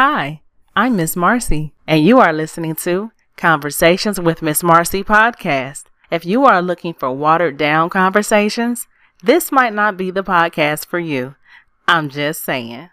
Hi, I'm Miss Marcie, and you are listening to Conversations with Miss Marcie podcast. If you are looking for watered down conversations, this might not be the podcast for you. I'm just saying.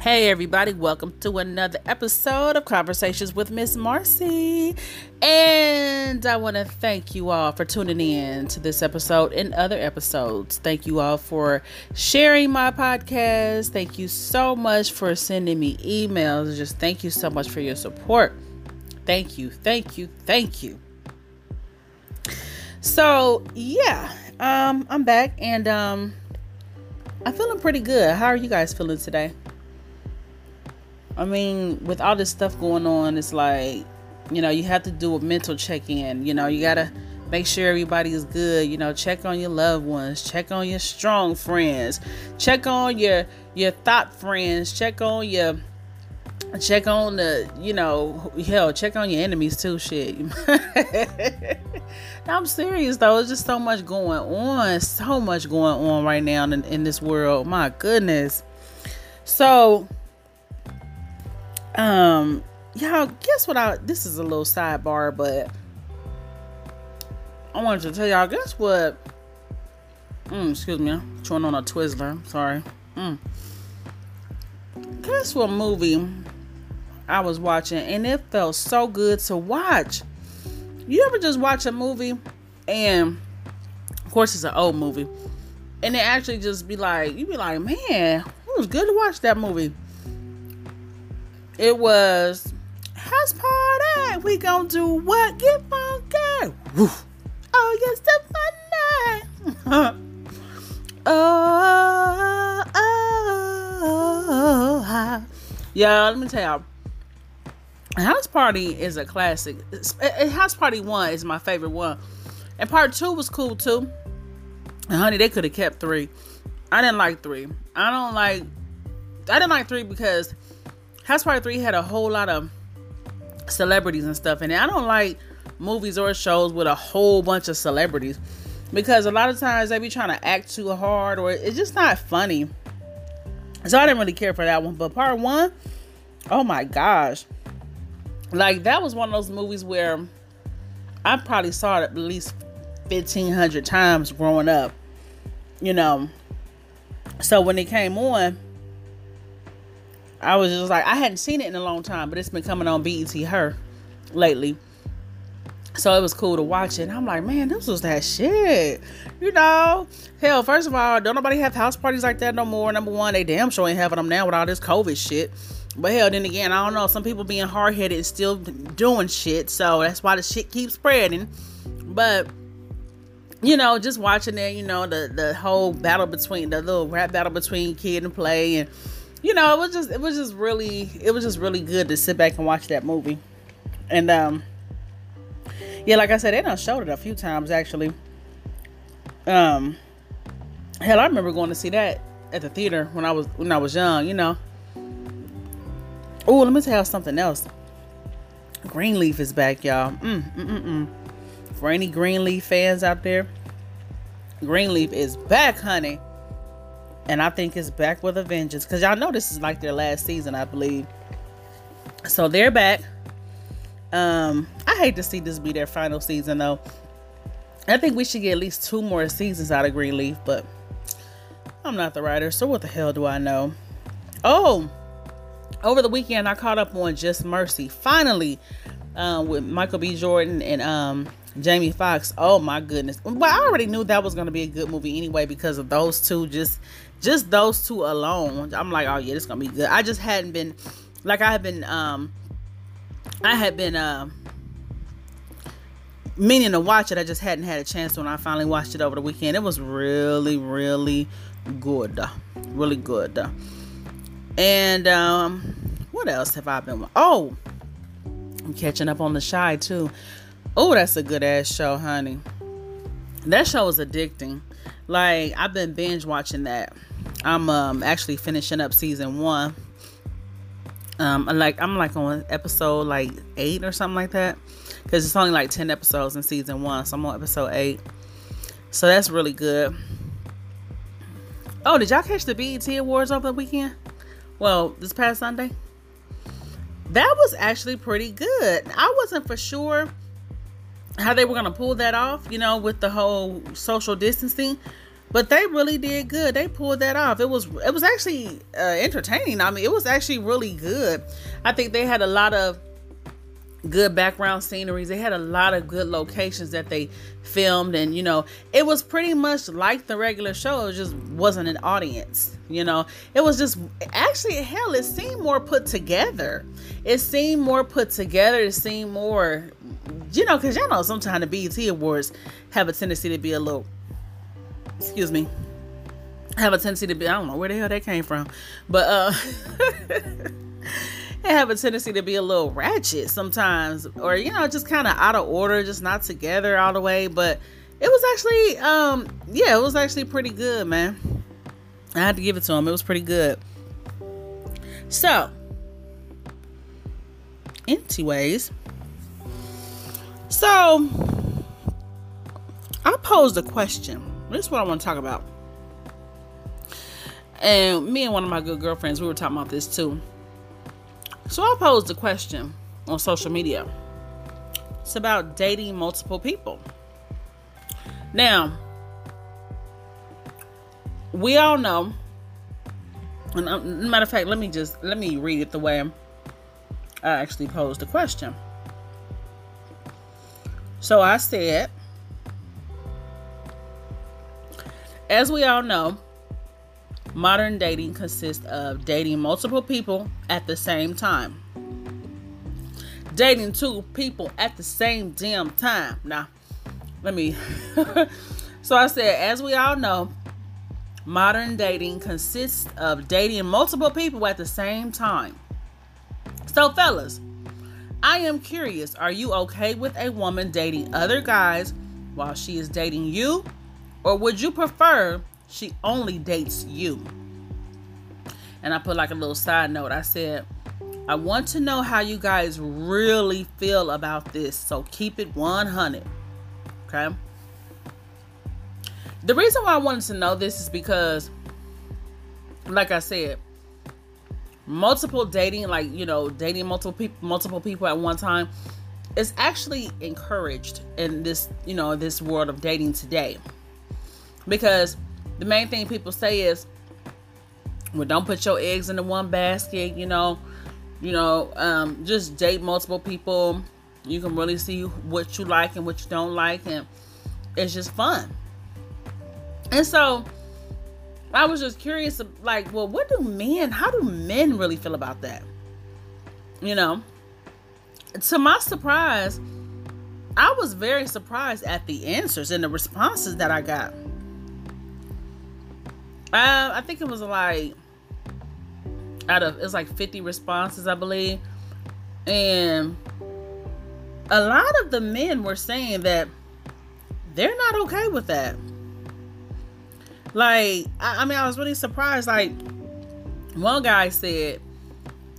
Hey, everybody, welcome to another episode of Conversations with Miss Marcie. And I want to thank you all for tuning in to this episode and other episodes. Thank you all for sharing my podcast. Thank you so much for sending me emails. Just thank you so much for your support. Thank you, thank you, thank you. So, yeah, um, I'm back and um, I'm feeling pretty good. How are you guys feeling today? I mean, with all this stuff going on, it's like, you know, you have to do a mental check in. You know, you got to make sure everybody is good. You know, check on your loved ones, check on your strong friends, check on your your thought friends, check on your check on the you know hell check on your enemies too shit. I'm serious though. It's just so much going on. So much going on right now in, in this world. My goodness. So um, y'all, guess what? I this is a little sidebar, but I wanted to tell y'all. Guess what? Mm, excuse me, I'm chewing on a Twizzler. Sorry. Mm. Guess what movie I was watching, and it felt so good to watch. You ever just watch a movie, and of course it's an old movie, and it actually just be like, you be like, man, it was good to watch that movie it was house party. We gonna do what? Get funky. Woof. Oh, yes, the fun night. oh, oh, oh, oh. yeah. Let me tell y'all. House Party is a classic. Eh, eh, house Party one is my favorite one, and part two was cool too. And honey, they could have kept three. I didn't like three. I don't like. I didn't like three because House Party 3 had a whole lot of celebrities and stuff it. I don't like movies or shows with a whole bunch of celebrities because a lot of times they be trying to act too hard or it's just not funny. So I didn't really care for that one. But part one, oh my gosh. Like that was one of those movies where I probably saw it at least 1500 times growing up. You know. So when it came on, I was just like, I hadn't seen it in a long time, but it's been coming on BET Her lately. So it was cool to watch it. And I'm like, man, this was that shit. You know? Hell, first of all, don't nobody have house parties like that no more. Number one, they damn sure ain't having them now with all this COVID shit. But hell, then again, I don't know. Some people being hard headed and still doing shit. So that's why the shit keeps spreading. But you know, just watching it, you know, the the whole battle between the little rap battle between Kid and Play and you know, it was just it was just really it was just really good to sit back and watch that movie. And um yeah, like I said, they done showed it a few times actually. Um hell, I remember going to see that at the theater when I was when I was young, you know. Oh, let me tell you something else. Greenleaf is back, y'all. Mm, mm, mm, mm. For any Greenleaf fans out there, Greenleaf is back, honey and I think it's back with a vengeance because y'all know this is like their last season, I believe. So they're back. Um, I hate to see this be their final season though. I think we should get at least two more seasons out of Greenleaf, but I'm not the writer, so what the hell do I know? Oh, over the weekend I caught up on Just Mercy finally um, with Michael B. Jordan and um, Jamie Foxx. Oh my goodness! Well, I already knew that was to be a good movie anyway because of those two just just those two alone, I'm like, oh yeah, this gonna be good. I just hadn't been like I had been um I had been um meaning to watch it. I just hadn't had a chance when I finally watched it over the weekend. It was really, really good. Really good. And um what else have I been oh I'm catching up on the Chi too. Oh, that's a good ass show, honey. That show is addicting. Like I've been binge watching that. I'm um actually finishing up season one. Um, like I'm like on episode like eight or something like that, because it's only like ten episodes in season one, so I'm on episode eight. So that's really good. Oh, did y'all catch the BET Awards over the weekend? Well, this past Sunday? That was actually pretty good. I wasn't for sure how they were going to pull that off, you know, with the whole social distancing, but they really did good. They pulled that off. It was it was actually uh, entertaining. I mean, it was actually really good. I think they had a lot of good background sceneries. They had a lot of good locations that they filmed, and you know, it was pretty much like the regular show. It just wasn't an audience. You know, it was just actually hell. It seemed more put together. It seemed more put together. It seemed more, you know, because y'all know sometimes the BET Awards have a tendency to be a little, excuse me, have a tendency to be. I don't know where the hell that came from, but uh. they have a tendency to be a little ratchet sometimes, or you know, just kind of out of order, just not together all the way. But it was actually, um, yeah, it was actually pretty good, man. I had to give it to him. It was pretty good. So, anyways, so I posed a question. This is what I want to talk about. And me and one of my good girlfriends, we were talking about this too. So I posed a question on social media. It's about dating multiple people. Now, we all know, and uh, matter of fact, let me just let me read it the way I actually posed the question. So I said, as we all know, Modern dating consists of dating multiple people at the same time. Dating two people at the same damn time. Now, let me. so I said, as we all know, modern dating consists of dating multiple people at the same time. So, fellas, I am curious are you okay with a woman dating other guys while she is dating you? Or would you prefer she only dates you. And I put like a little side note. I said, I want to know how you guys really feel about this. So keep it 100. Okay. The reason why I wanted to know this is because, like I said, multiple dating, like you know, dating multiple people, multiple people at one time, is actually encouraged in this, you know, this world of dating today. Because the main thing people say is, well, don't put your eggs into one basket, you know, you know, um, just date multiple people. You can really see what you like and what you don't like, and it's just fun. And so I was just curious, like, well, what do men, how do men really feel about that? You know, to my surprise, I was very surprised at the answers and the responses that I got. Uh, I think it was like out of it's like 50 responses, I believe. And a lot of the men were saying that they're not okay with that. Like, I, I mean, I was really surprised. Like, one guy said,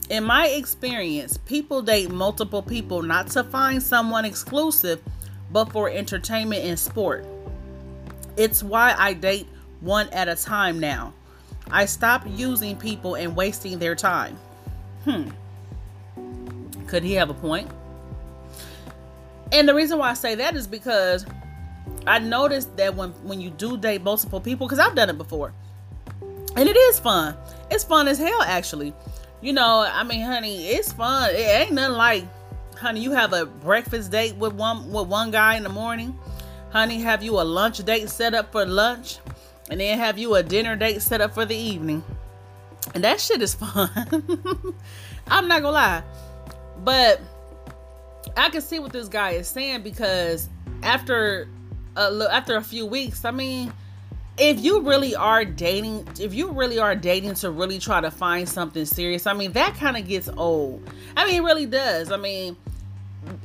in my experience, people date multiple people not to find someone exclusive, but for entertainment and sport. It's why I date one at a time now. I stopped using people and wasting their time. Hmm. Could he have a point? And the reason why I say that is because I noticed that when when you do date multiple people, because I've done it before, and it is fun. It's fun as hell, actually. You know, I mean, honey, it's fun. It ain't nothing like, honey, you have a breakfast date with one with one guy in the morning. Honey, have you a lunch date set up for lunch? And then have you a dinner date set up for the evening. And that shit is fun. I'm not gonna lie. But I can see what this guy is saying because after a, after a few weeks, I mean, if you really are dating, if you really are dating to really try to find something serious, I mean, that kind of gets old. I mean, it really does. I mean,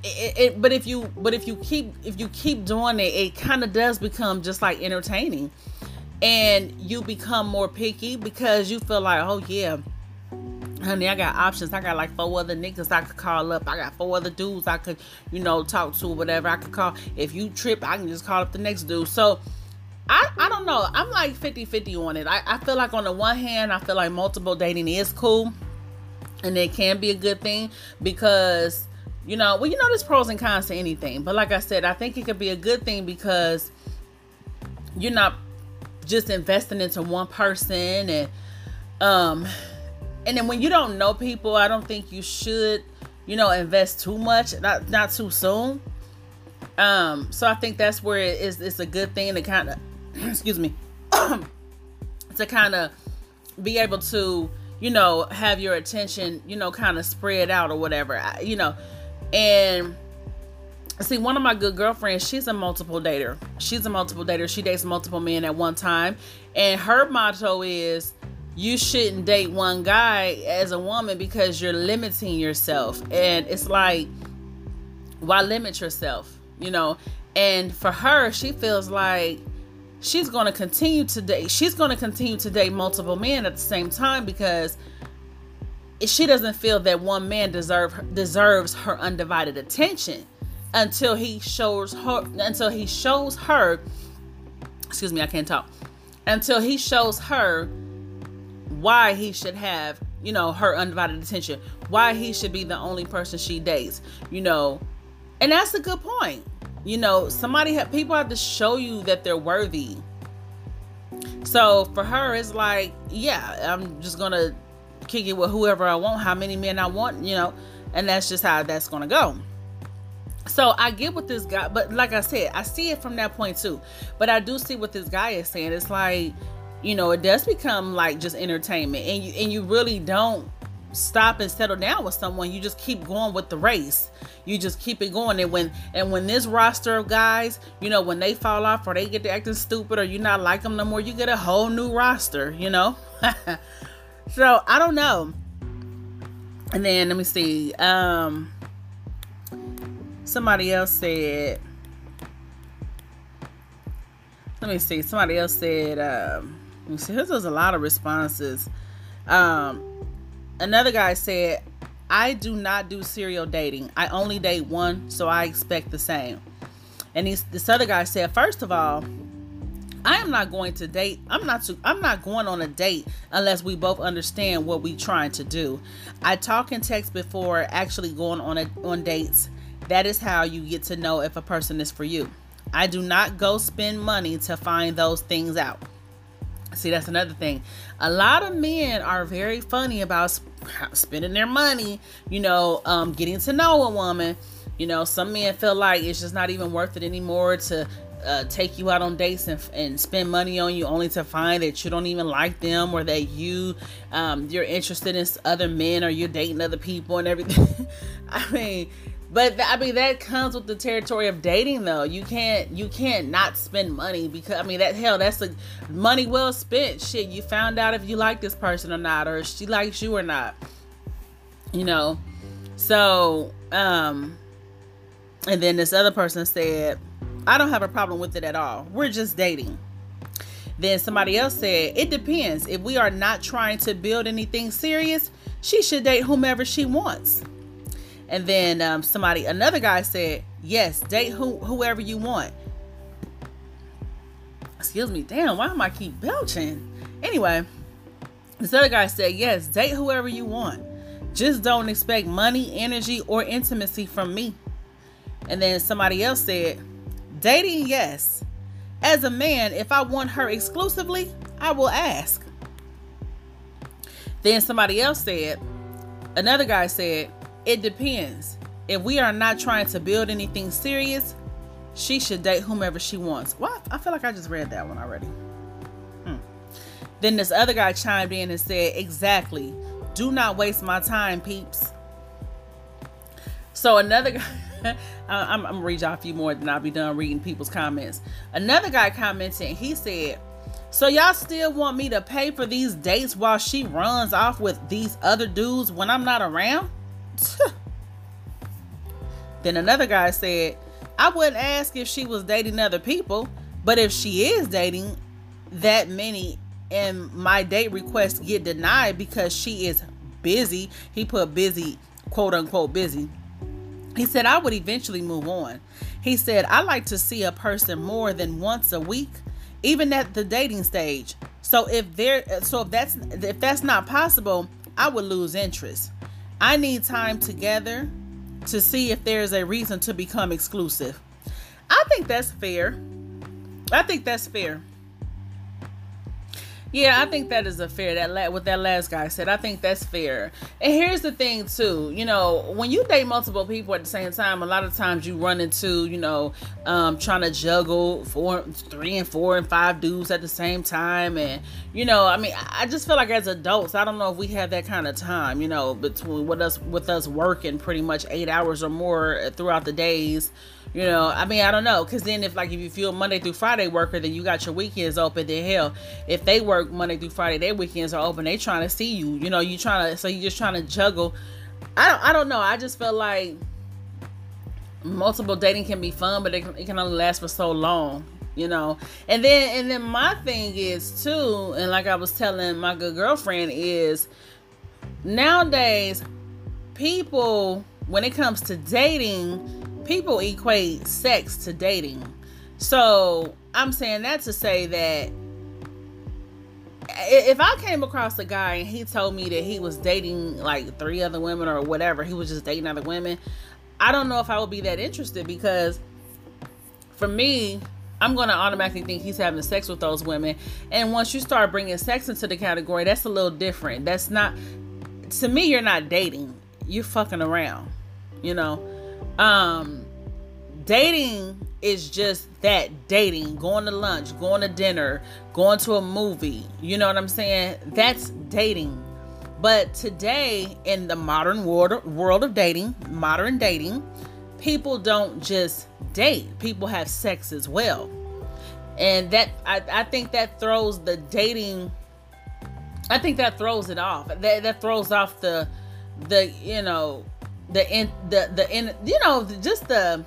it, it, but if you but if you keep if you keep doing it, it kind of does become just like entertaining and you become more picky because you feel like, oh yeah, honey, I got options. I got like four other niggas I could call up. I got four other dudes I could, you know, talk to, whatever I could call. If you trip, I can just call up the next dude. So I, I don't know. I'm like 50 50 on it. I, I feel like, on the one hand, I feel like multiple dating is cool and it can be a good thing because, you know, well, you know, there's pros and cons to anything. But like I said, I think it could be a good thing because you're not just investing into one person and, um, and then when you don't know people, I don't think you should, you know, invest too much, not not too soon. Um, so I think that's where it is. It's a good thing to kind of excuse me, to kind of be able to, you know, have your attention, you know, kind of spread out or whatever, you know. And see, one of my good girlfriends, she's a multiple dater. She's a multiple dater. She dates multiple men at one time. And her motto is, you shouldn't date one guy as a woman because you're limiting yourself. And it's like, why limit yourself? You know? And for her, she feels like she's going to continue to date she's going to continue to date multiple men at the same time because she doesn't feel that one man deserve deserves her undivided attention until he shows her until he shows her excuse me I can't talk. Until he shows her why he should have you know her undivided attention why he should be the only person she dates you know. And that's a good point. You know somebody have people have to show you that they're worthy. So for her it's like yeah i'm just gonna kick it with whoever i want how many men i want you know and that's just how that's gonna go so i get what this guy but like i said i see it from that point too. But i do see what this guy is saying. It's like you know it does become like just entertainment. And you and you really don't stop and settle down with someone. You just keep going with the race. You just keep it going. And when and when this roster of guys you know when they fall off or they get to acting stupid or you not like them no more you get a whole new roster you know? So i don't know. And then let me see um somebody else said let me see somebody else said um let me see there's a lot of responses um another guy said, I do not do serial dating. I only date one, so I expect the same. And he's, this other guy said, first of all, I am not going to date. I'm not to, I'm not going on a date unless we both understand what we trying to do. I talk and text before actually going on a, on dates. That is how you get to know if a person is for you. I do not go spend money to find those things out. See, that's another thing. A lot of men are very funny about sp- spending their money, you know, um, getting to know a woman. You know, some men feel like it's just not even worth it anymore to uh, take you out on dates and, and, spend money on you only to find that you don't even like them or that you um, you're interested in other men or you're dating other people and everything. I mean, but I mean that comes with the territory of dating though. You can't you can't not spend money because I mean that hell that's a money well spent. Shit, you found out if you like this person or not or she likes you or not. You know. So, um and then this other person said, "I don't have a problem with it at all. We're just dating." Then somebody else said, "It depends. If we are not trying to build anything serious, she should date whomever she wants." And then um, somebody, another guy said, yes, date who, whoever you want. Excuse me, damn, why am I keep belching? Anyway, this other guy said, yes, date whoever you want. Just don't expect money, energy, or intimacy from me. And then somebody else said, dating, yes. As a man, if I want her exclusively, I will ask. Then somebody else said, another guy said, it depends. If we are not trying to build anything serious, she should date whomever she wants. Well, I feel like I just read that one already. Hmm. Then this other guy chimed in and said, Exactly. Do not waste my time, peeps. So another guy, I'm, I'm gonna read y'all a few more, then I'll be done reading people's comments. Another guy commented, he said, So y'all still want me to pay for these dates while she runs off with these other dudes when I'm not around? then another guy said, I wouldn't ask if she was dating other people, but if she is dating that many and my date requests get denied because she is busy, he put busy, quote unquote, busy. He said, I would eventually move on. He said, I like to see a person more than once a week. even at the dating stage. So if there so if that's if that's not possible, I would lose interest. I need time together to see if there's a reason to become exclusive. I think that's fair. I think that's fair. Yeah, I think that is a fair that la- what that last guy said. I think that's fair. And here's the thing too, you know, when you date multiple people at the same time, a lot of times you run into, you know, um, trying to juggle four, three, and four and five dudes at the same time, and you know, I mean, I just feel like as adults, I don't know if we have that kind of time, you know, between with us with us working pretty much eight hours or more throughout the days you know, I mean, I don't know, because then if like if you feel Monday through Friday worker, then you got your weekends open. Then hell, if they work Monday through Friday, their weekends are open. They trying to see you. You know, you trying to so you just trying to juggle. I don't. I don't know. I just felt like multiple dating can be fun, but it can, it can only last for so long. You know, and then and then my thing is too, and like I was telling my good girlfriend is nowadays people when it comes to dating people equate sex to dating. So I'm saying that to say that if I came across a guy and he told me that he was dating like three other women or whatever, he was just dating other women, I don't know if I would be that interested because for me, I'm going to automatically think he's having sex with those women. And once you start bringing sex into the category, that's a little different. That's not, to me, you're not dating, you're fucking around, you know? Um, dating is just that dating, going to lunch, going to dinner, going to a movie. You know what I'm saying? That's dating. But today, in the modern world, world of dating, modern dating, people don't just date, people have sex as well. And that, I, I think that throws the dating, I think that throws it off. That, that throws off the, the, you know, the in the the in you know just the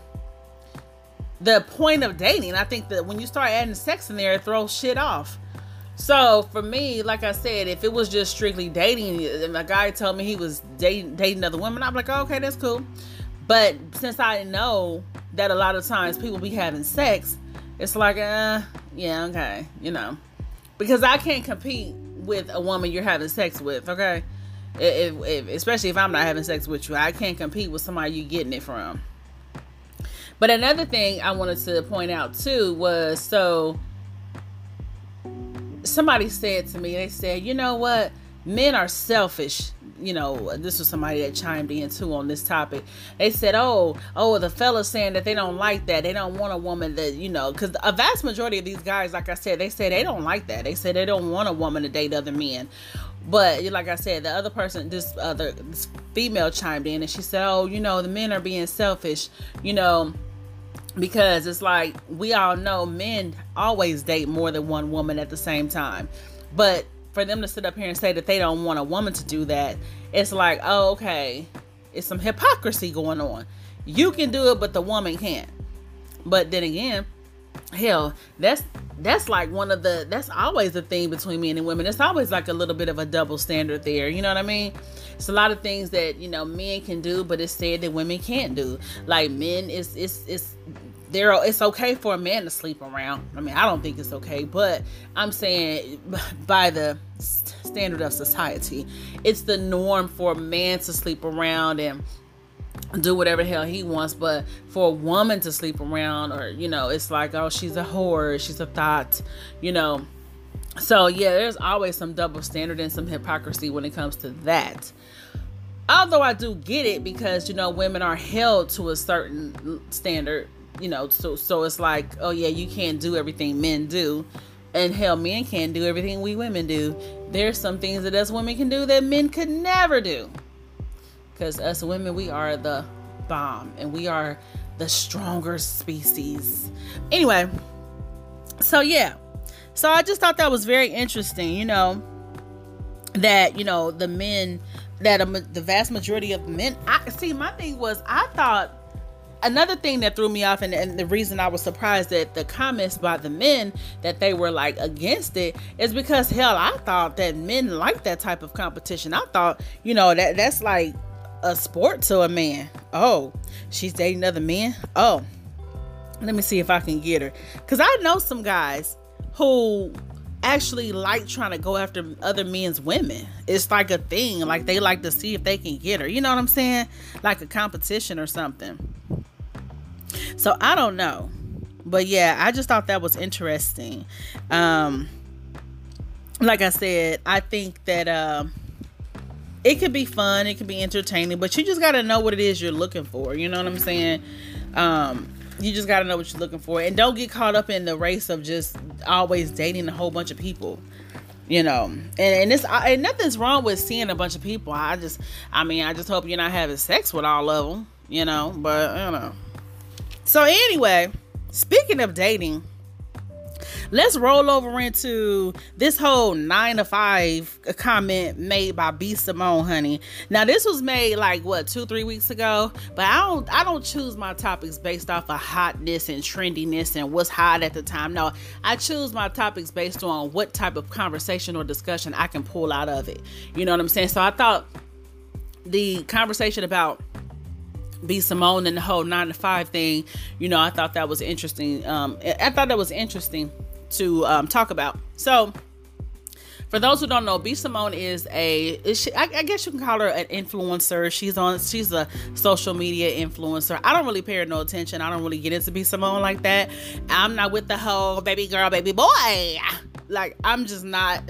the point of dating. I think that when you start adding sex in there, it throws shit off. So for me, like I said, if it was just strictly dating, and a guy told me he was dating dating other women, I'm like, oh, okay, that's cool. But since I know that a lot of times people be having sex, it's like, uh, yeah, okay, you know, because I can't compete with a woman you're having sex with, okay if, if, especially if I'm not having sex with you, I can't compete with somebody you're getting it from. But another thing I wanted to point out too was so somebody said to me, they said, you know what? Men are selfish. You know, this was somebody that chimed in too on this topic. They said, oh, oh, the fellas saying that they don't like that. They don't want a woman that, you know, because a vast majority of these guys, like I said, they say they don't like that. They say they don't want a woman to date other men. But like I said, the other person, this other this female chimed in and she said, "Oh, you know, the men are being selfish, you know." Because it's like we all know men always date more than one woman at the same time. But for them to sit up here and say that they don't want a woman to do that, it's like, oh, okay, it's some hypocrisy going on. You can do it, but the woman can't. But then again, hell, that's that's like one of the that's always the thing between men and women. It's always like a little bit of a double standard there. You know what I mean? It's a lot of things that you know men can do, but it's said that women can't do. Like men, it's it's it's there. It's okay for a man to sleep around. I mean, I don't think it's okay, but I'm saying by the standard of society, it's the norm for a man to sleep around and do whatever hell he wants but for a woman to sleep around or you know it's like oh she's a whore she's a thought you know. So yeah there's always some double standard and some hypocrisy when it comes to that. Although i do get it because you know women are held to a certain standard you know so so it's like oh yeah you can't do everything men do. And hell men can't do everything we women do. There's some things that us women can do that men could never do because us women, we are the bomb and we are the stronger species. Anyway, so yeah. So I just thought that was very interesting, you know, that, you know, the men, that the vast majority of men, I see, my thing was, I thought another thing that threw me off and, and, the reason i was surprised at the comments by the men that they were like against it is because hell i thought that men like that type of competition i thought you know that that's like a sport to a man. Oh, she's dating other men. Oh, let me see if I can get her. Because I know some guys who actually like trying to go after other men's women. It's like a thing. Like they like to see if they can get her. You know what I'm saying? Like a competition or something. So I don't know. But yeah, I just thought that was interesting. Um like I said, I think that um it could be fun, it could be entertaining, but you just got to know what it is you're looking for. You know what I'm saying? Um you just got to know what you're looking for and don't get caught up in the race of just always dating a whole bunch of people you know and, and this and nothing's wrong with seeing a bunch of people i just i mean i just hope you're not having sex with all of them you know but you know so anyway speaking of dating let's roll over into this whole nine to five comment made by B Simone, honey. Now this was made like what two, three weeks ago, but I don't I don't choose my topics based off of hotness and trendiness and what's hot at the time. No, I choose my topics based on what type of conversation or discussion I can pull out of it. You know what I'm saying? So I thought the conversation about B Simone and the whole nine to five thing, you know, I thought that was interesting. Um, I thought that was interesting to um, talk about. So, for those who don't know, B Simone is a, is she, I, I, guess you can call her an influencer. She's on, she's a social media influencer. I don't really pay her no attention. I don't really get into B Simone like that. I'm not with the whole baby girl, baby boy. Like I'm just not,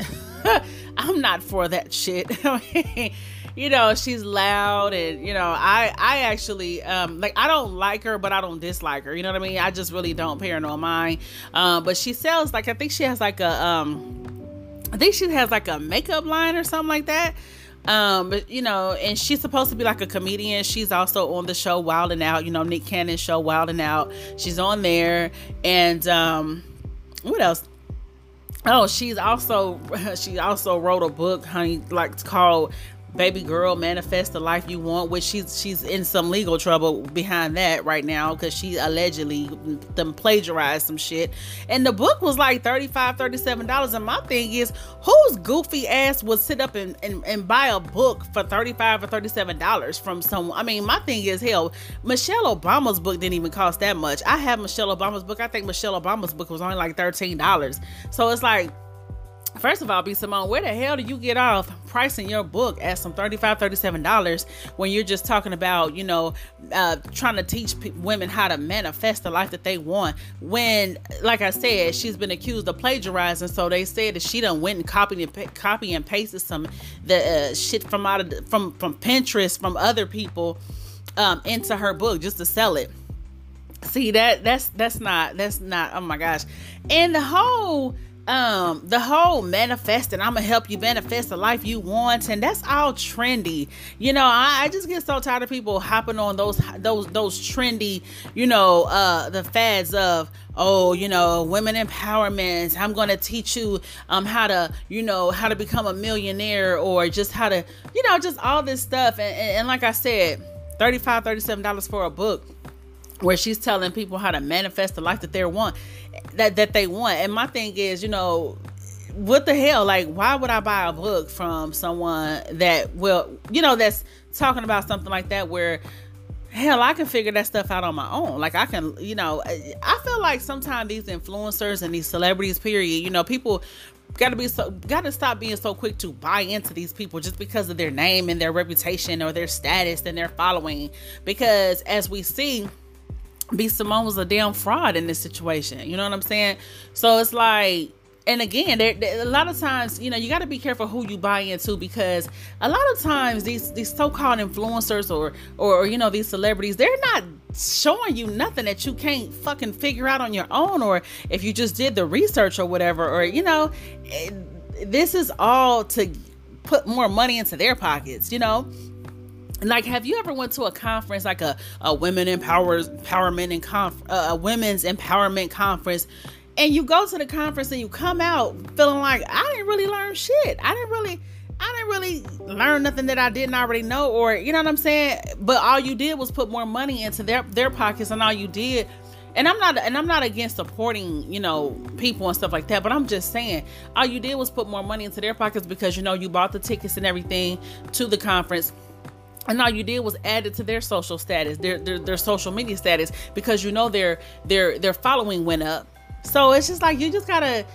I'm not for that shit. you know she's loud and you know i i actually um like i don't like her but i don't dislike her you know what i mean? I just really don't pay her no mind. Um but she sells like i think she has like a um i think she has like a makeup line or something like that. Um but you know and she's supposed to be like a comedian. She's also on the show wild and out. You know nick cannon's show wild and out. She's on there. And um what else? Oh, she's also she also wrote a book, honey, like called baby girl manifest the life you want which she's she's in some legal trouble behind that right now because she allegedly them plagiarized some shit. And the book was like 35 37 dollars. And my thing is whose goofy ass would sit up and, and, and buy a book for 35 or 37 dollars from someone i mean my thing is hell michelle obama's book didn't even cost that much. I have michelle obama's book. I think michelle obama's book was only like 13 dollars. So it's like First of all, B Simone, where the hell do you get off pricing your book at some $35, $37 when you're just talking about, you know, uh, trying to teach p- women how to manifest the life that they want? When, like I said, she's been accused of plagiarizing, so they said that she done went and copied and, copy and pasted some the uh, shit from out of the, from from Pinterest from other people um, into her book just to sell it. See that that's that's not that's not oh my gosh, and the whole um the whole manifesting i'm gonna help you manifest the life you want and that's all trendy. You know I, I, just get so tired of people hopping on those those those trendy you know uh the fads of oh you know women empowerment i'm gonna teach you um how to you know how to become a millionaire or just how to you know just all this stuff. And, and, and like i said 35 37 dollars for a book where she's telling people how to manifest the life that they want that that they want. And my thing is you know what the hell? Like why would i buy a book from someone that will you know that's talking about something like that where hell i can figure that stuff out on my own. Like i can you know i feel like sometimes these influencers and these celebrities period you know people got to be so got to stop being so quick to buy into these people just because of their name and their reputation or their status and their following. Because as we see B Simone was a damn fraud in this situation. You know what I'm saying? So it's like, and again, there, a lot of times, you know, you got to be careful who you buy into because a lot of times these these so-called influencers or or you know these celebrities, they're not showing you nothing that you can't fucking figure out on your own, or if you just did the research or whatever, or you know, it, this is all to put more money into their pockets. You know, like have you ever went to a conference like a, a women empowers empowerment and conf, uh, a women's empowerment conference and you go to the conference and you come out feeling like i didn't really learn shit. I didn't really i didn't really learn nothing that i didn't already know or you know what i'm saying? But all you did was put more money into their their pockets and all you did. And I'm not and I'm not against supporting, you know, people and stuff like that, but I'm just saying all you did was put more money into their pockets because you know you bought the tickets and everything to the conference and all you did was add it to their social status their, their their social media status because you know their their their following went up so it's just like you just gotta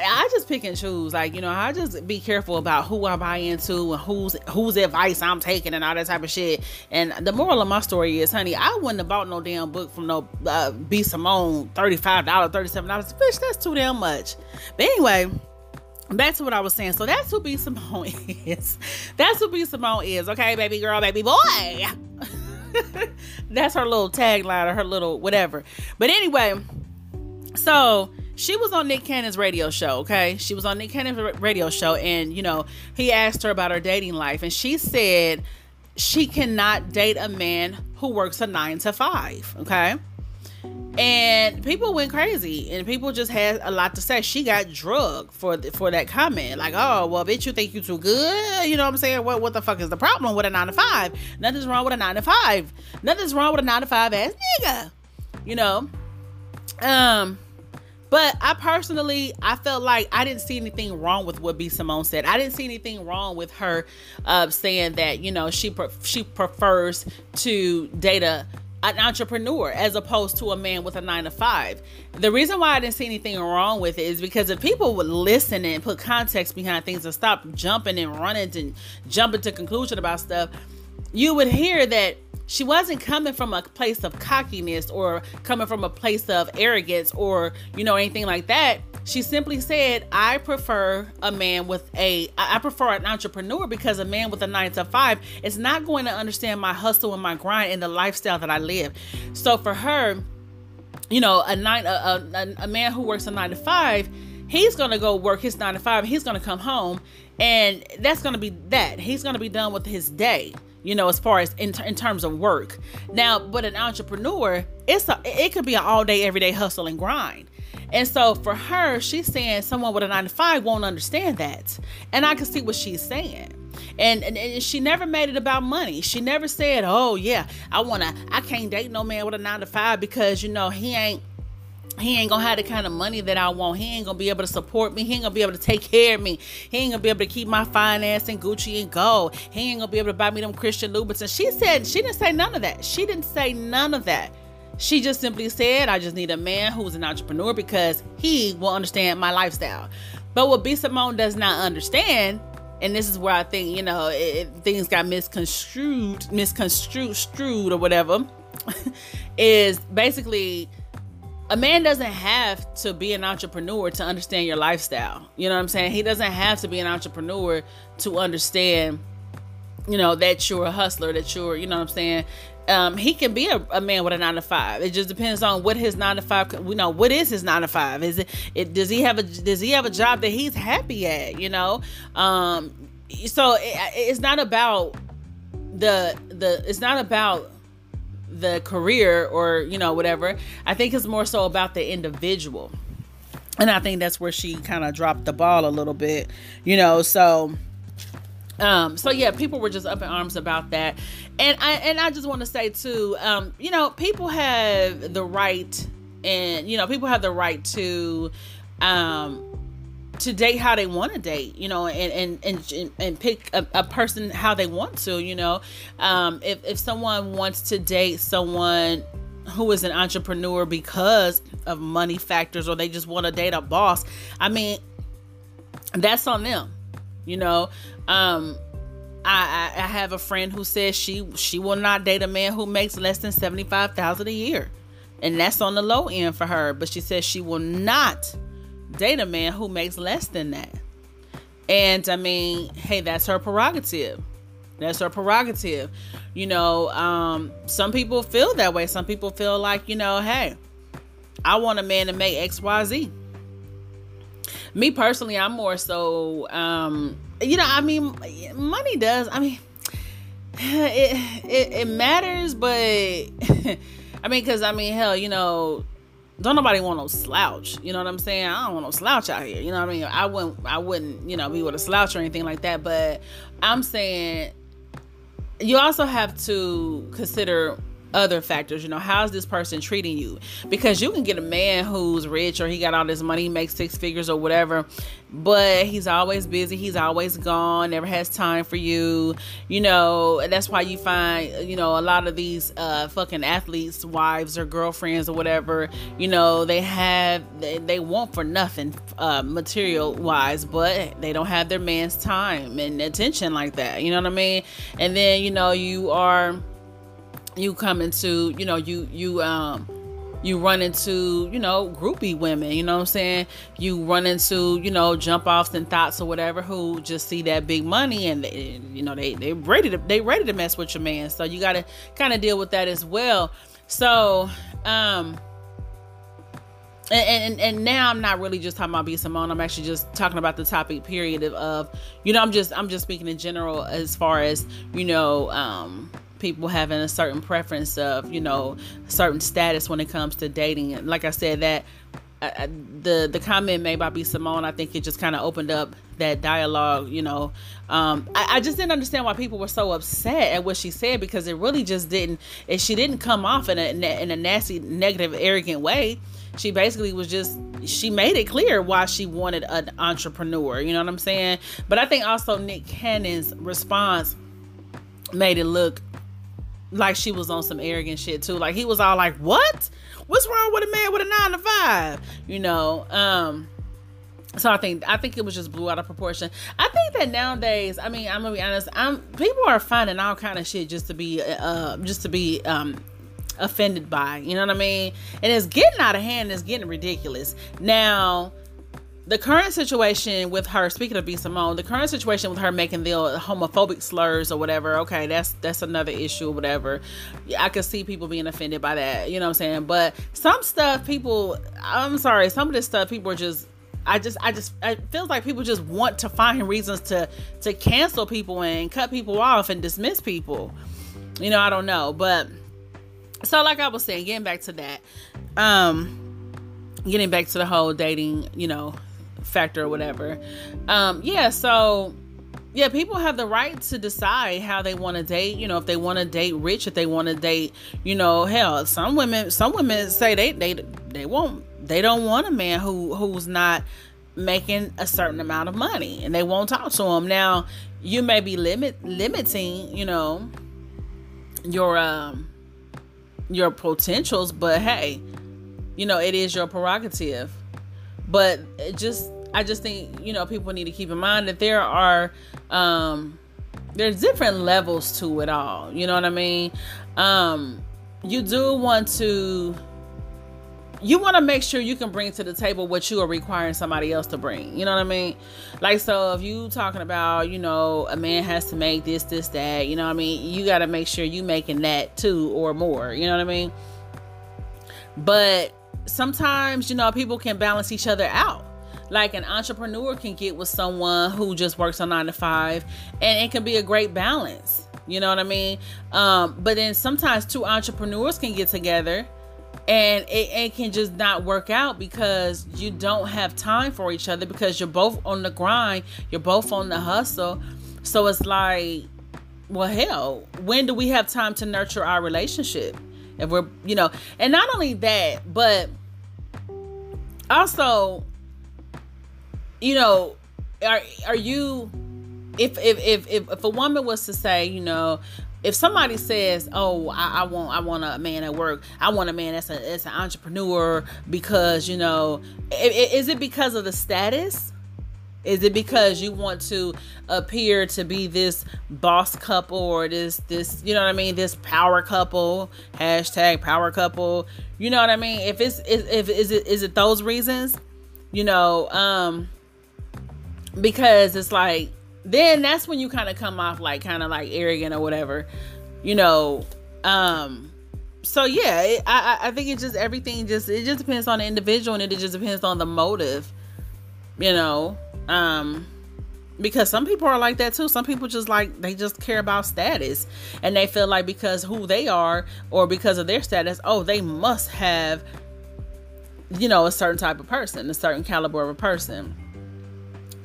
I just pick and choose. Like, you know, I just be careful about who I buy into and whose whose advice I'm taking and all that type of shit. And the moral of my story is, honey, I wouldn't have bought no damn book from no uh, B Simone, $35, $37. Bitch, that's too damn much. But anyway, back to what I was saying. So that's who B Simone is. That's who B Simone is. Okay, baby girl, baby boy. that's her little tagline or her little whatever. But anyway, so she was on Nick Cannon's radio show, okay? She was on Nick Cannon's radio show, and you know, he asked her about her dating life, and she said she cannot date a man who works a nine to five, okay? And people went crazy, and people just had a lot to say. She got drugged for for that comment, like, "Oh, well, bitch, you think you too good?" You know what I'm saying? What what the fuck is the problem with a nine to five? Nothing's wrong with a nine to five. Nothing's wrong with a nine to five ass nigga. You know, um but I personally, I felt like I didn't see anything wrong with what B Simone said. I didn't see anything wrong with her uh, saying that you know she pre- she prefers to date a an entrepreneur as opposed to a man with a nine to five. The reason why I didn't see anything wrong with it is because if people would listen and put context behind things and stop jumping and running and jumping to conclusion about stuff, you would hear that she wasn't coming from a place of cockiness or coming from a place of arrogance or you know anything like that she simply said i prefer a man with a i prefer an entrepreneur because a man with a nine to five is not going to understand my hustle and my grind and the lifestyle that i live so for her you know a nine a, a, a man who works a nine to five he's gonna go work his nine to five he's gonna come home and that's gonna be that he's gonna be done with his day you know, as far as in, in terms of work. Now, but an entrepreneur, it's a, it could be an all day, everyday hustle and grind. And so for her, she's saying someone with a nine to five won't understand that. And I can see what she's saying. And, and, and, she never made it about money. She never said, "Oh yeah, I wanna, I can't date no man with a nine to five because you know he ain't he ain't gonna have the kind of money that I want. He ain't gonna be able to support me. He ain't gonna be able to take care of me. He ain't gonna be able to keep my finance and Gucci and gold. He ain't gonna be able to buy me them Christian Louboutins. She said she didn't say none of that. She didn't say none of that. She just simply said, I just need a man who's an entrepreneur because he will understand my lifestyle. But what B Simone does not understand, and this is where I think, you know, it, things got misconstrued, misconstrued, or whatever, is basically a man doesn't have to be an entrepreneur to understand your lifestyle. You know what I'm saying? He doesn't have to be an entrepreneur to understand, you know, that you're a hustler, that you're, you know what I'm saying? Um, he can be a, a, man with a nine to five. It just depends on what his nine to five. You know, what is his nine to five? Is it, it does he have a does he have a job that he's happy at? You know, um, so it, it's not about the the it's not about the career or you know whatever i think it's more so about the individual and i think that's where she kind of dropped the ball a little bit you know so um so yeah people were just up in arms about that and i and i just want to say too um you know people have the right and you know people have the right to um to date how they want to date, you know, and and and, and pick a, a, person how they want to, you know. Um, if if someone wants to date someone who is an entrepreneur because of money factors, or they just want to date a boss, I mean, that's on them, you know. Um, I, I, I have a friend who says she she will not date a man who makes less than seventy five thousand a year, and that's on the low end for her. But she says she will not date a man who makes less than that. And I mean, hey, that's her prerogative. That's her prerogative. You know, um, some people feel that way. Some people feel like, you know, hey, I want a man to make XYZ. Me personally, I'm more so, um, you know, I mean, money does. I mean, it, it, it matters, but I mean, because I mean, hell, you know, don't nobody want no slouch. You know what I'm saying? I don't want no slouch out here. You know what I mean? I wouldn't I wouldn't, you know, be with a slouch or anything like that. But I'm saying you also have to consider other factors. You know, how's this person treating you? Because you can get a man who's rich or he got all this money, makes six figures or whatever, but he's always busy, he's always gone, never has time for you. You know, that's why you find, you know, a lot of these uh fucking athletes, wives or girlfriends or whatever, you know, they have they, they want for nothing uh material wise, but they don't have their man's time and attention like that. You know what I mean? And then, you know, you are you come into you know you you um you run into you know groupie women you know what i'm saying? You run into you know jump offs and thoughts or whatever who just see that big money and they, you know they they ready to they ready to mess with your man. So you got to kind of deal with that as well. So um and, and, and now I'm not really just talking about B Simone. I'm actually just talking about the topic period of, of, you know I'm just I'm just speaking in general as far as you know um people having a certain preference of you know certain status when it comes to dating and like i said that uh, the the comment made by B Simone, I think it just kind of opened up that dialogue. You know, um, I, I, just didn't understand why people were so upset at what she said because it really just didn't. And she didn't come off in a in a nasty, negative, arrogant way. She basically was just she made it clear why she wanted an entrepreneur. You know what I'm saying? But I think also Nick Cannon's response made it look like she was on some arrogant shit too. Like he was all like, "What? What's wrong with a man with a nine to five? You know. Um. So I think I think it was just blew out of proportion. I think that nowadays, I mean, I'm gonna be honest. I'm people are finding all kind of shit just to be, uh, just to be, um, offended by. You know what I mean? And it's getting out of hand. It's getting ridiculous. Now, the current situation with her, speaking of B Simone, the current situation with her making the homophobic slurs or whatever, okay, that's that's another issue or whatever. I could see people being offended by that, you know what I'm saying? But some stuff people I'm sorry, some of this stuff people are just I just I just it feels like people just want to find reasons to to cancel people and cut people off and dismiss people. You know, I don't know. But so like I was saying, getting back to that, um getting back to the whole dating, you know, factor or whatever. Um, yeah, so yeah, people have the right to decide how they want to date. You know, if they want to date rich, if they want to date, you know, hell, some women, some women say they they they won't, they don't want a man who who's not making a certain amount of money, and they won't talk to him. Now, you may be limit limiting, you know, your um your potentials, but hey, you know, it is your prerogative. But just I just think you know people need to keep in mind that there are um, there's different levels to it all. You know what I mean? Um, you do want to you want to make sure you can bring to the table what you are requiring somebody else to bring. You know what I mean? Like, so if you talking about, you know, a man has to make this, this, that, you know what I mean? You got to make sure you making that too or more. You know what I mean? But sometimes, you know, people can balance each other out like an entrepreneur can get with someone who just works on nine to five and it can be a great balance. You know what i mean? Um, but then sometimes two entrepreneurs can get together and it, it, can just not work out because you don't have time for each other because you're both on the grind you're both on the hustle. So it's like well hell when do we have time to nurture our relationship? If we're you know and not only that but also you know, are are you if if if if, if a woman was to say, you know, if somebody says, "Oh, I, I, want I want a man at work. I want a man that's a that's an entrepreneur because you know, is it because of the status? Is it because you want to appear to be this boss couple or this this you know what I mean? This power couple hashtag power couple. You know what I mean? If it's if, if is it is it those reasons? You know, um, because it's like then that's when you kind of come off like kind of like arrogant or whatever you know? Um so yeah it, i i think it just everything just it just depends on the individual and it just depends on the motive you know? Um because some people are like that too. Some people just like they just care about status and they feel like because who they are or because of their status oh they must have you know a certain type of person a certain caliber of a person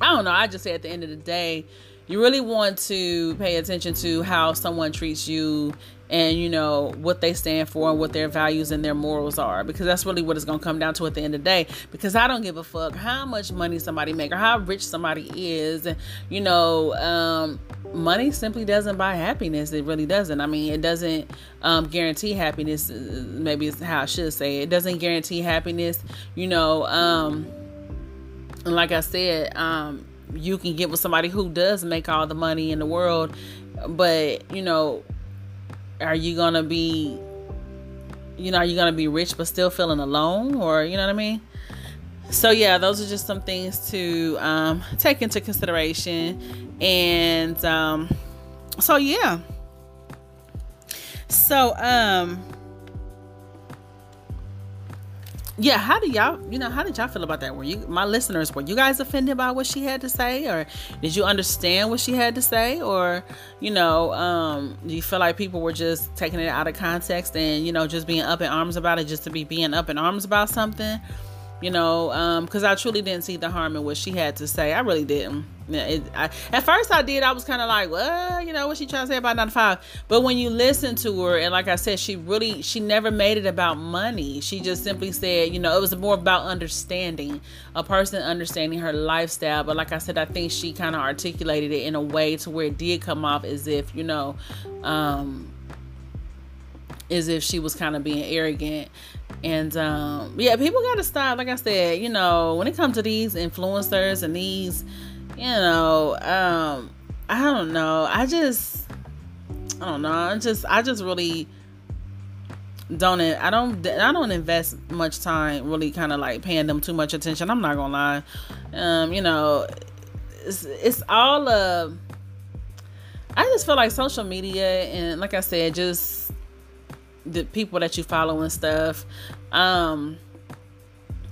I don't know. I just say at the end of the day, you really want to pay attention to how someone treats you and you know what they stand for and what their values and their morals are because that's really what it's going to come down to at the end of the day because i don't give a fuck how much money somebody make or how rich somebody is and you know um, money simply doesn't buy happiness it really doesn't i mean it doesn't um, guarantee happiness uh, maybe it's how i should say it. it doesn't guarantee happiness you know um, and like i said um, you can get with somebody who does make all the money in the world but you know are you gonna be you know are you gonna be rich but still feeling alone or you know what i mean? So yeah those are just some things to um, take into consideration. And um, so yeah. So um yeah how do y'all you know how did y'all feel about that? Were you my listeners were you guys offended by what she had to say? Or did you understand what she had to say? Or you know um do you feel like people were just taking it out of context and you know just being up in arms about it just to be being up in arms about something you know because um, i truly didn't see the harm in what she had to say i really didn't it, I, at first I did. I was kind of like, well, you know, what she trying to say about 95. But when you listen to her, and like I said, she really, she never made it about money. She just simply said, you know, it was more about understanding a person understanding her lifestyle. But like I said, I think she kind of articulated it in a way to where it did come off as if, you know, um, as if she was kind of being arrogant. And um, yeah, people got to stop. Like I said, you know, when it comes to these influencers and these you know, um, I don't know. I just, I don't know. I just, I just really don't. I don't. I don't invest much time really, kind of like paying them too much attention. I'm not gonna lie. Um, you know, it's it's all uh. I just feel like social media and like I said, just the people that you follow and stuff. Um,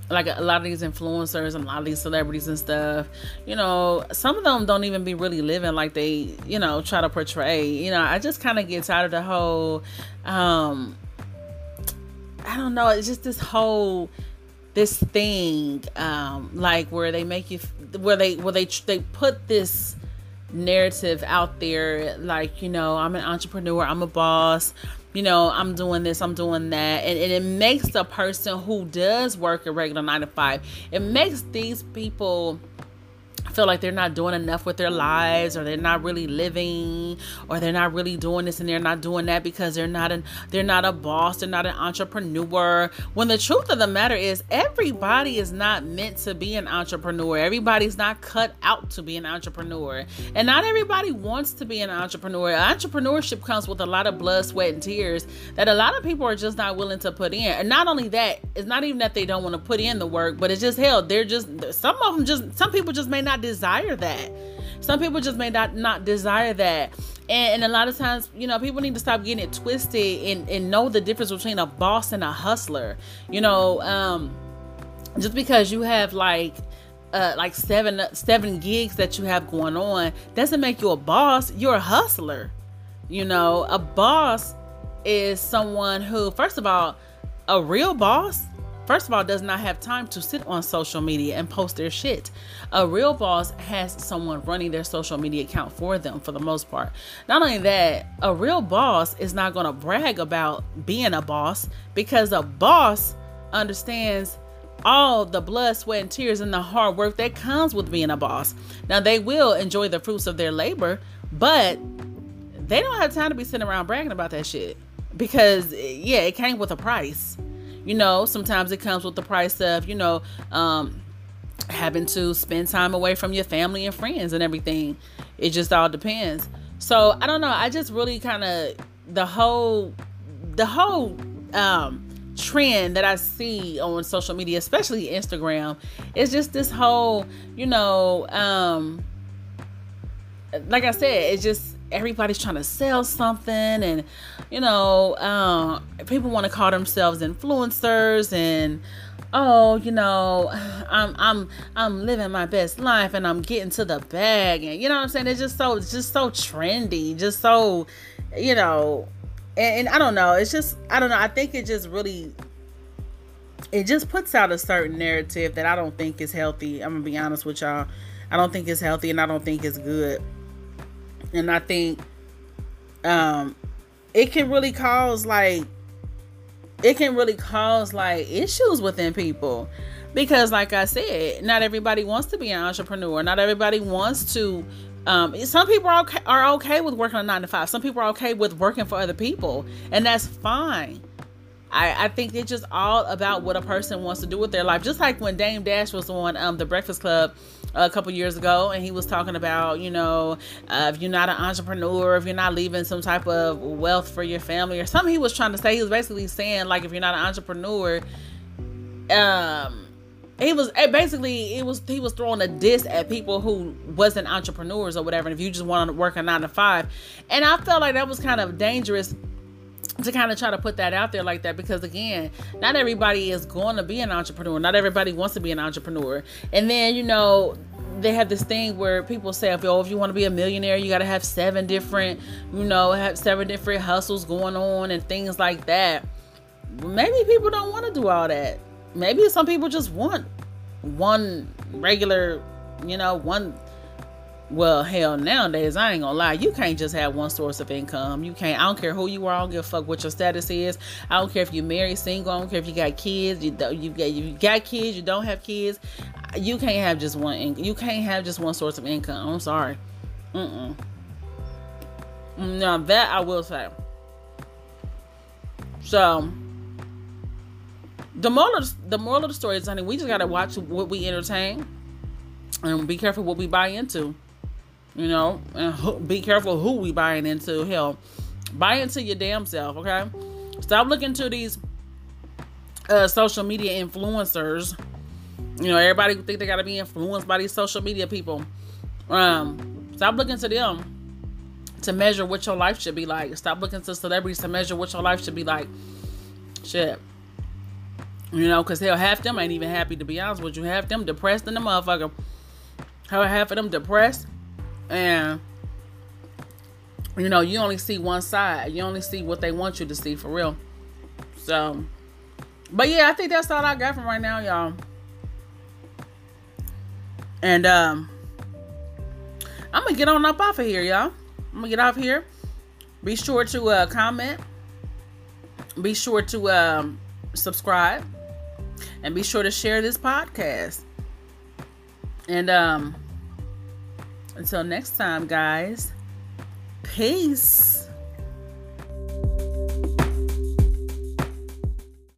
like a lot of these influencers and a lot of these celebrities and stuff, you know, some of them don't even be really living like they, you know, try to portray. You know, I just kind of get tired of the whole, um, I don't know, it's just this whole this thing um like where they make you where they where they they put this narrative out there like you know i'm an entrepreneur i'm a boss you know, I'm doing this, I'm doing that. And, and it makes the person who does work a regular nine to five, it makes these people feel like they're not doing enough with their lives or they're not really living or they're not really doing this and they're not doing that because they're not an they're not a boss they're not an entrepreneur. When the truth of the matter is everybody is not meant to be an entrepreneur. Everybody's not cut out to be an entrepreneur. And not everybody wants to be an entrepreneur. Entrepreneurship comes with a lot of blood sweat and tears that a lot of people are just not willing to put in. And not only that it's not even that they don't want to put in the work but it's just hell they're just some of them just some people just may not desire that. Some people just may not not desire that. And, and, a lot of times, you know, people need to stop getting it twisted and, and know the difference between a boss and a hustler. You know, um, just because you have like uh, like seven seven gigs that you have going on doesn't make you a boss. You're a hustler. You know, a boss is someone who, first of all, a real boss first of all, does not have time to sit on social media and post their shit. A real boss has someone running their social media account for them for the most part. Not only that, a real boss is not going to brag about being a boss because a boss understands all the blood, sweat, and tears and the hard work that comes with being a boss. Now, they will enjoy the fruits of their labor, but they don't have time to be sitting around bragging about that shit because, yeah, it came with a price. You know, sometimes it comes with the price of, you know, um, having to spend time away from your family and friends and everything. It just all depends. So I don't know. I just really kind of the whole the whole um trend that I see on social media, especially Instagram, is just this whole, you know, um like I said, it's just everybody's trying to sell something and you know um, people want to call themselves influencers and oh you know i'm i'm i'm living my best life and i'm getting to the bag and you know what i'm saying? It's just so it's just so trendy just so you know and, and i don't know it's just i don't know i think it just really it just puts out a certain narrative that i don't think is healthy i'm gonna be honest with y'all. I don't think it's healthy and i don't think it's good and I think um it can really cause like it can really cause like issues within people. Because like i said not everybody wants to be an entrepreneur. Not everybody wants to um, some people are okay, are okay with working a nine to five. Some people are okay with working for other people. And that's fine. I, I think it's just all about what a person wants to do with their life. Just like when Dame Dash was on um, the Breakfast Club a couple years ago, and he was talking about, you know, uh, if you're not an entrepreneur, if you're not leaving some type of wealth for your family or something, he was trying to say. He was basically saying, like, if you're not an entrepreneur, um, he was eh, basically it was he was throwing a diss at people who wasn't entrepreneurs or whatever. And if you just want to work a nine to five, and I felt like that was kind of dangerous to kind of try to put that out there like that because again not everybody is going to be an entrepreneur. Not everybody wants to be an entrepreneur. And then you know they have this thing where people say if, oh, if you want to be a millionaire you got to have seven different you know have seven different hustles going on and things like that. Maybe people don't want to do all that. Maybe some people just want one regular you know one well, hell, nowadays, I ain't gonna lie. You can't just have one source of income. You can't. I don't care who you are. I don't give a fuck what your status is. I don't care if you're married, single. I don't care if you got kids. You you got you got kids. You don't have kids. You can't have just one. You can't have just one source of income. I'm sorry. Mm mm. Now that I will say. So the moral, the moral of the story is, honey, we just gotta watch what we entertain and be careful what we buy into. You know, and be careful who we buying into. Hell, buy into your damn self, okay? Stop looking to these uh, social media influencers. You know, everybody think they gotta be influenced by these social media people. Um, stop looking to them to measure what your life should be like. Stop looking to celebrities to measure what your life should be like. Shit. You know, because hell, half them ain't even happy to be honest with you. Half them depressed in the motherfucker. Half of them depressed and you know you only see one side. You only see what they want you to see for real. So but yeah i think that's all i got from right now y'all. And um i'm gonna get on up off of here y'all. I'm gonna get off here. Be sure to uh comment. Be sure to um subscribe. And be sure to share this podcast. And um until next time, guys, peace.